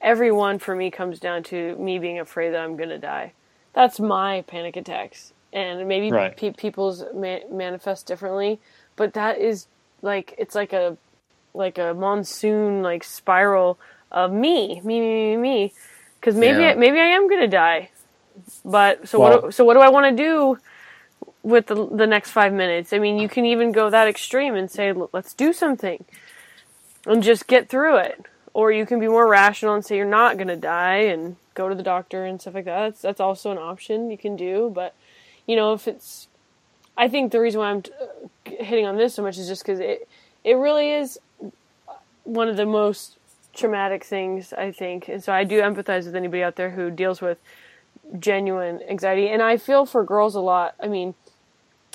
every one for me comes down to me being afraid that I'm gonna die. That's my panic attacks, and maybe Right. pe- people's ma- manifest differently. But that is like it's like a like a monsoon like spiral of me, me, me, me, me. Because maybe Yeah. I, maybe I am gonna die. But so Well- what? do- So what do I want to do with the the next five minutes? I mean, you can even go that extreme and say, "L- let's do something, and just get through it. Or you can be more rational and say you're not gonna die and go to the doctor and stuff like that. That's that's also an option you can do. But you know, if it's, I think the reason why I'm uh, hitting on this so much is just because it it really is one of the most traumatic things I think, and so I do empathize with anybody out there who deals with genuine anxiety. And I feel for girls a lot. I mean,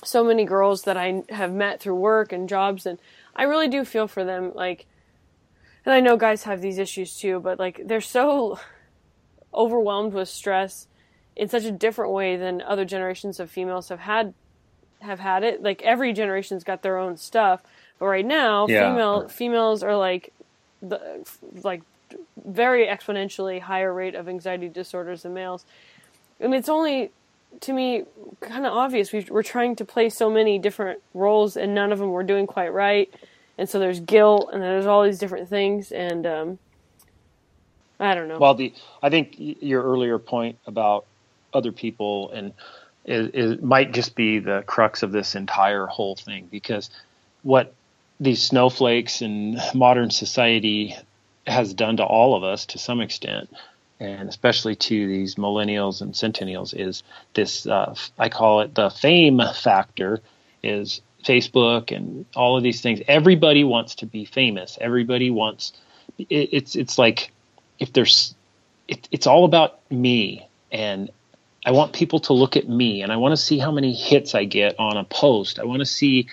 so many girls that I have met through work and jobs, and I really do feel for them. Like, and I know guys have these issues too, but like they're so overwhelmed with stress in such a different way than other generations of females have had have had it. Like every generation's got their own stuff, but right now, Yeah. female females are like the like very exponentially higher rate of anxiety disorders than males. And it's only to me kind of obvious we we're trying to play so many different roles and none of them we're doing quite right. And so there's guilt and there's all these different things and um I don't know. Well, the I think your earlier point about other people and is, is might just be the crux of this entire whole thing because what these snowflakes and modern society has done to all of us to some extent and especially to these millennials and centennials is this uh, I call it the fame factor is Facebook and all of these things. Everybody wants to be famous. Everybody wants it, it's it's like if there's it, it's all about me and I want people to look at me and I want to see how many hits I get on a post. I want to see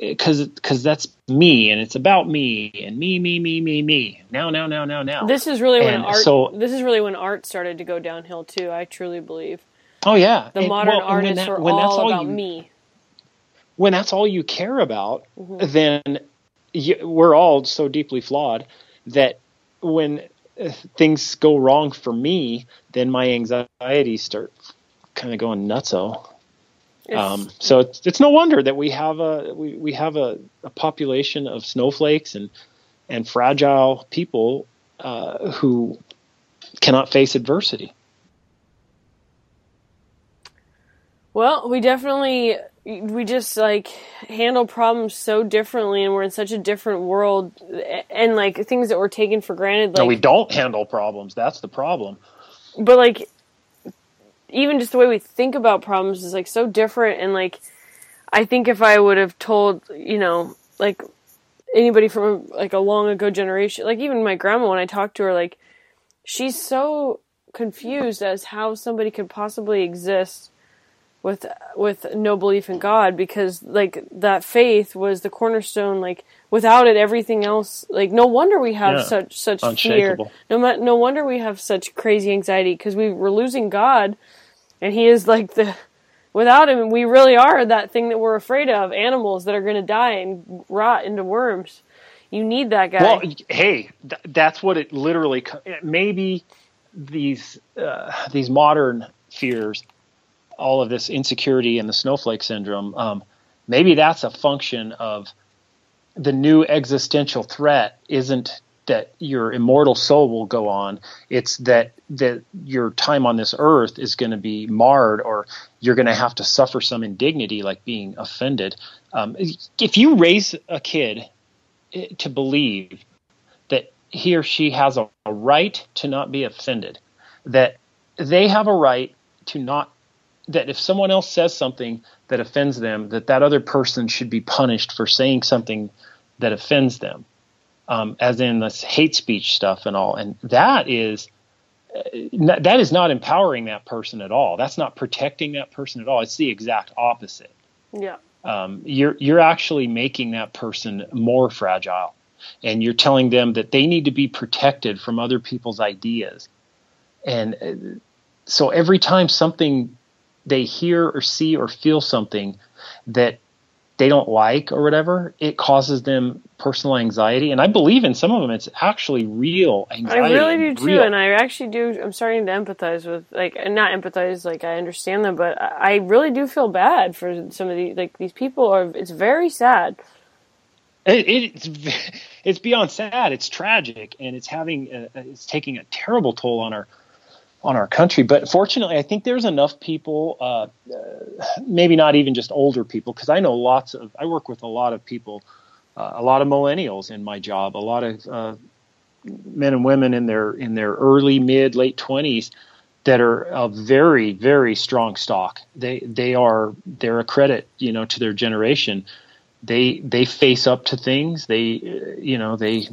because because that's me and it's about me and me me me me me now now now now now. this is really when art so- this is really when art started to go downhill too, I truly believe. oh yeah, The And- modern well, and when artists that- are when that's all about you, me. when that's all you care about, Mm-hmm. then you, we're all so deeply flawed that when things go wrong for me, then my anxiety start kind of going nutso. It's- Um, so it's, it's no wonder that we have a we, we have a, a population of snowflakes and and fragile people uh, who cannot face adversity. Well, we definitely we just like handle problems so differently and we're in such a different world and like things that were taken for granted no, like we don't handle problems. That's the problem. but like even just the way we think about problems is like so different and like I think if I would have told, you know, like anybody from like a long ago generation, like even my grandma when I talked to her like she's so confused as how somebody could possibly exist with with no belief in God because like that faith was the cornerstone like without it everything else like no wonder we have Yeah. such such fear no no wonder we have such crazy anxiety because we were losing God and he is like the without him we really are that thing that we're afraid of animals that are going to die and rot into worms you need that guy Well, hey, th- that's what it literally. Maybe these uh, these modern fears, all of this insecurity and the snowflake syndrome, um, maybe that's a function of the new existential threat. Isn't that your immortal soul will go on? It's that that your time on this earth is going to be marred, or you're going to have to suffer some indignity, like being offended. Um, if you raise a kid eh, to believe that he or she has a, a right to not be offended, that they have a right to not that if someone else says something that offends them, that that other person should be punished for saying something that offends them, um, as in this hate speech stuff and all, and that is uh, that is not empowering that person at all. That's not protecting that person at all. It's the exact opposite yeah um, you're you're actually making that person more fragile, and you're telling them that they need to be protected from other people's ideas. And uh, so every time something they hear or see or feel something that they don't like or whatever, it causes them personal anxiety. And I believe in some of them, it's actually real anxiety. I really do too, real. and I actually do. I'm starting to empathize with, like, not empathize, like I understand them, but I really do feel bad for some of these, like these people are. It's very sad. It, it's it's beyond sad. It's tragic, and it's having a, it's taking a terrible toll on our on our country. But fortunately, I think there's enough people, uh, uh, maybe not even just older people, because I know lots of. I work with a lot of people, uh, a lot of millennials in my job, a lot of uh, men and women in their in their early, mid, late twenties that are a very very strong stock. They they are they're a credit, you know, to their generation they they face up to things they uh, you know they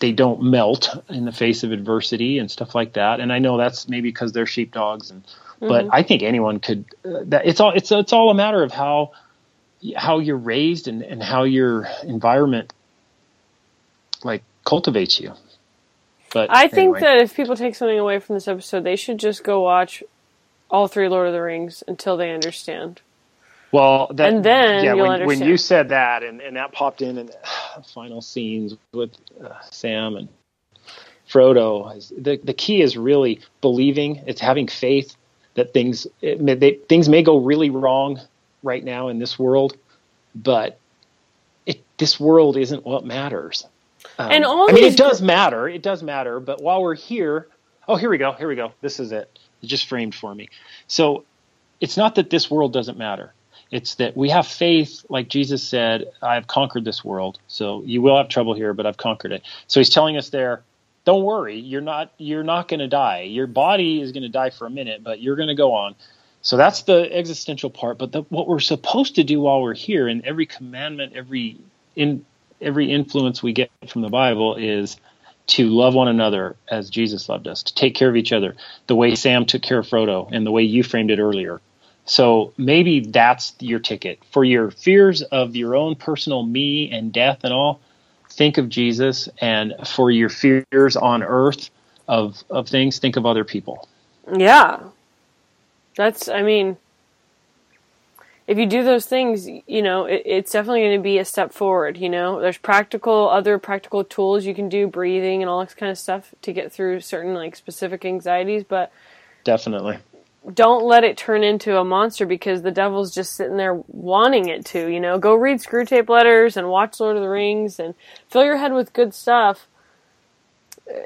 they don't melt in the face of adversity and stuff like that. And i know that's maybe because they're sheepdogs and but i think anyone could uh, that it's all it's it's all a matter of how how you're raised and and how your environment like cultivates you. But I think that if people take something away from this episode, they should just go watch all three Lord of the Rings until they understand. Well, that, And then yeah, when, when you said that, and, and that popped in in the final scenes with uh, Sam and Frodo, is- the the key is really believing. It's having faith that things it may, they, things may go really wrong right now in this world, but it this world isn't what matters. Um, And all I mean, it does matter. It does matter. But while we're here, oh, here we go. Here we go. This is it. It just framed for me. So it's not that this world doesn't matter. It's that we have faith, like Jesus said, I have conquered this world. So you will have trouble here, but I've conquered it. So he's telling us there, don't worry, you're not you're not going to die. Your body is going to die for a minute, but you're going to go on. So that's the existential part. But the, what we're supposed to do while we're here, and every commandment, every in every influence we get from the Bible is to love one another as Jesus loved us, to take care of each other, the way Sam took care of Frodo, and the way you framed it earlier. So maybe that's your ticket for your fears of your own personal me and death and all. Think of Jesus, and for your fears on earth of of things, think of other people. Yeah. That's, I mean, if you do those things, you know, it, it's definitely going to be a step forward, you know? There's practical, other practical tools you can do, breathing and all this kind of stuff to get through certain, like, specific anxieties, but Definitely. Don't let it turn into a monster because the devil's just sitting there wanting it to, you know? Go read Screwtape Letters and watch Lord of the Rings and fill your head with good stuff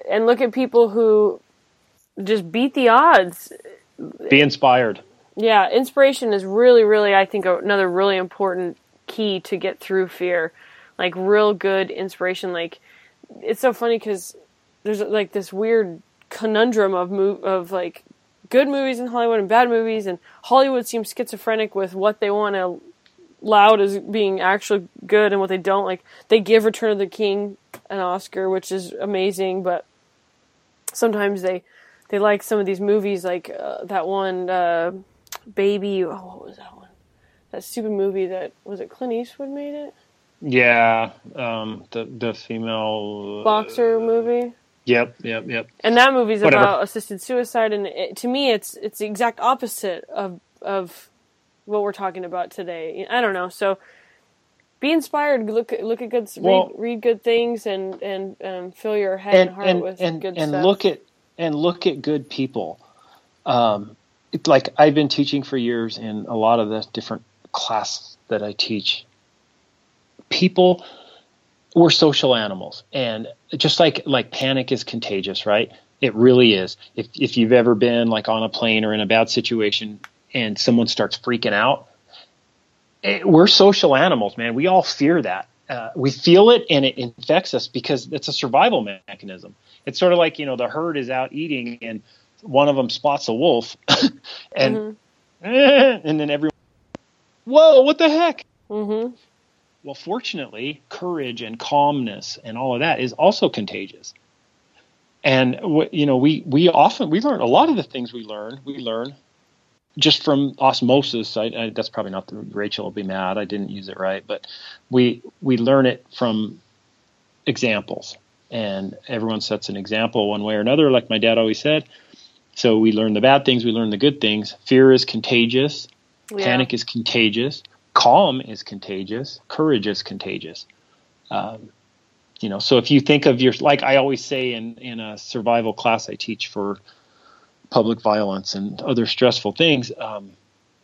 and look at people who just beat the odds Be inspired. yeah, inspiration is really, really, I think, another really important key to get through fear. Like, real good inspiration. Like, it's so funny because there's like this weird conundrum of mov- of like good movies in Hollywood and bad movies, and Hollywood seems schizophrenic with what they want to loud as being actually good and what they don't. Like, they give Return of the King an Oscar, which is amazing, but sometimes they they like some of these movies, like uh, that one. Uh, Baby. Oh, what was that one? That stupid movie that was it Clint Eastwood made it? Yeah. Um, the the female Boxer movie. Yep. Yep. Yep. And that movie's Whatever. about assisted suicide, and it, to me, it's it's the exact opposite of of what we're talking about today. I don't know. So be inspired. Look at look at good Well- read, read good things, and and um, fill your head and and heart and with and, good and stuff. look at and look at good people. Um, it, like I've been teaching for years in a lot of the different classes that I teach. People, we're social animals, and just like like panic is contagious, right? It really is. If if you've ever been like on a plane or in a bad situation and someone starts freaking out, it, we're social animals, man. We all fear that. Uh, we feel it and it infects us because it's a survival mechanism. It's sort of like you know the herd is out eating and one of them spots a wolf, [laughs] and and then everyone, whoa, what the heck? hmm Well, fortunately, courage and calmness and all of that is also contagious. And you know, we we often we learn a lot of the things we learn. We learn just from osmosis. I, I, that's probably not the Rachel will be mad. I didn't use it right, but we we learn it from examples, and everyone sets an example one way or another. Like my dad always said, So we learn the bad things, we learn the good things. Fear is contagious, Yeah. panic is contagious, calm is contagious, courage is contagious. Um, you know, so if you think of your, like I always say in, in a survival class I teach for public violence and other stressful things, um,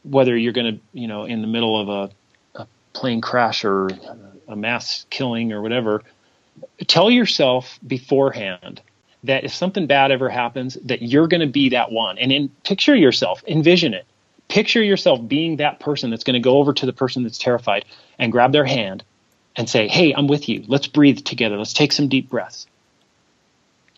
whether you're going to, you know, in the middle of a, a plane crash or a mass killing or whatever, tell yourself beforehand that if something bad ever happens, that you're going to be that one. And then picture yourself, envision it. Picture yourself being that person that's going to go over to the person that's terrified and grab their hand and say, Hey, I'm with you. Let's breathe together. Let's take some deep breaths.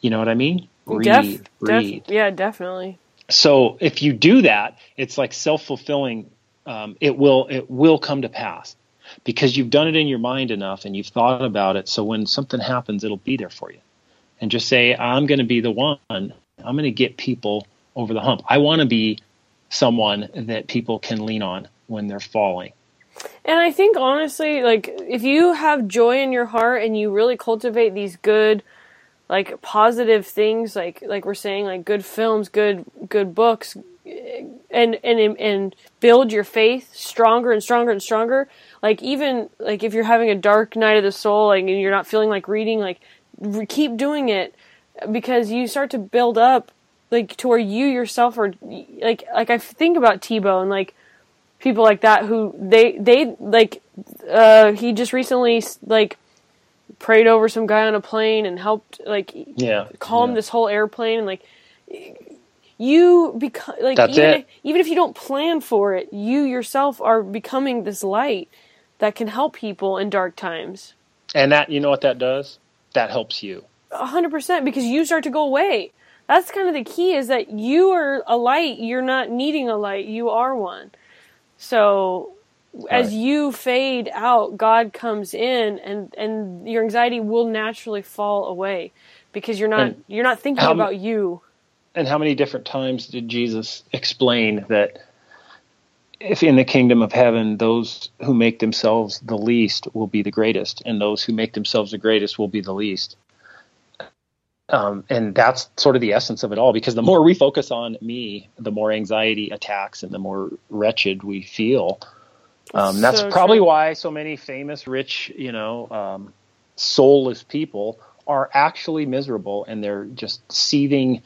You know what I mean? Breathe, Def- def- breathe. yeah, definitely. So if you do that, it's like self fulfilling. Um, it will it will come to pass because you've done it in your mind enough and you've thought about it. So when something happens, it'll be there for you. And just say, I'm going to be the one. I'm going to get people over the hump. I want to be someone that people can lean on when they're falling. And I think honestly, like if you have joy in your heart and you really cultivate these good, like positive things, like like we're saying, like good films, good good books, and and and build your faith stronger and stronger and stronger. Like even like if you're having a dark night of the soul, like and you're not feeling like reading, like keep doing it because you start to build up like to where you yourself are like like I think about Tebow and like people like that who they they like uh he just recently like prayed over some guy on a plane and helped like Yeah. calm yeah. this whole airplane and like you become like That's even if, even if you don't plan for it you yourself are becoming this light that can help people in dark times And that, you know what that does? That helps you. a hundred percent because you start to go away. That's kind of the key is that you are a light. You're not needing a light. You are one. So as you fade out, God comes in and, and your anxiety will naturally fall away because you're not, And you're not thinking how about you. And how many different times did Jesus explain that if in the kingdom of heaven those who make themselves the least will be the greatest, and those who make themselves the greatest will be the least? Um, and that's sort of the essence of it all because the more we focus on me, the more anxiety attacks and the more wretched we feel. Um, that's So probably true. why so many famous, rich, you know, um, soulless people are actually miserable and they're just seething.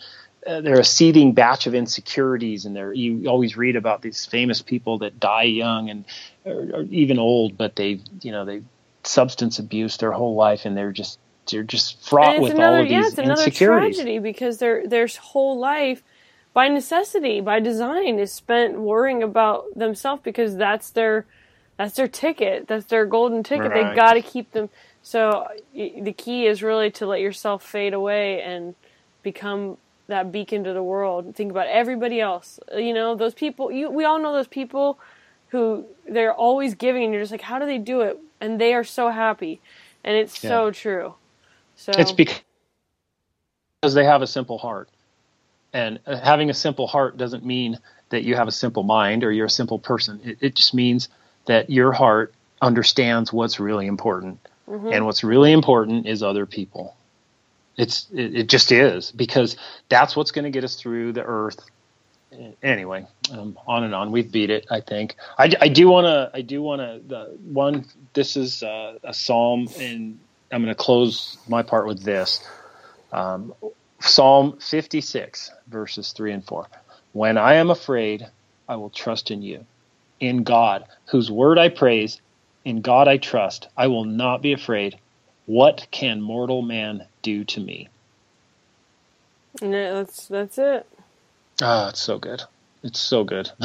Uh, they're a seething batch of insecurities, and they're you always read about these famous people that die young and or, or even old, but they you know they substance abuse their whole life, and they're just they're just fraught with another, all of yeah, these it's another tragedy because their, their whole life by necessity, by design is spent worrying about themselves because that's their, that's their ticket. That's their golden ticket. They Right. got to keep them. So the key is really to let yourself fade away and become that beacon to the world. Think about everybody else. You know, those people, you, we all know those people who they're always giving and you're just like, how do they do it? And they are so happy. And it's Yeah. so true. So It's because they have a simple heart. And having a simple heart doesn't mean that you have a simple mind or you're a simple person. It, it just means that your heart understands what's really important. And what's really important is other people. It's it, it just is because that's what's going to get us through the earth. Anyway, um, on and on. We've beat it. I think. I, I do want to. I do want to. The one. This is uh, a psalm, and I'm going to close my part with this. Um, psalm 56, verses three and four. When I am afraid, I will trust in you, in God, whose word I praise. In God I trust. I will not be afraid. What can mortal man do to me? Yeah, that's that's it. Ah, it's so good. It's so good. [laughs]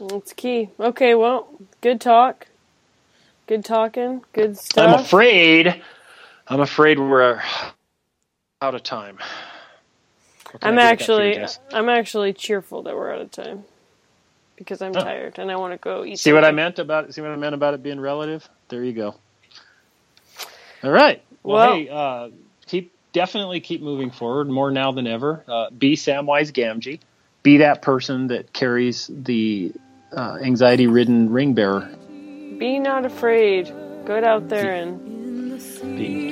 That's key. Okay, well, good talk. Good talking. Good stuff. I'm afraid. I'm afraid we're out of time. I'm I do with that for you, actually I'm actually cheerful that we're out of time because I'm Oh. tired and I want to go eat. See what I meant about see what I meant about it being relative? There you go. All right. Well, Well- hey, uh, keep definitely keep moving forward more now than ever. Uh, be Samwise Gamgee. Be that person that carries the uh, anxiety-ridden ring bearer. Be not afraid. Go out there and Be.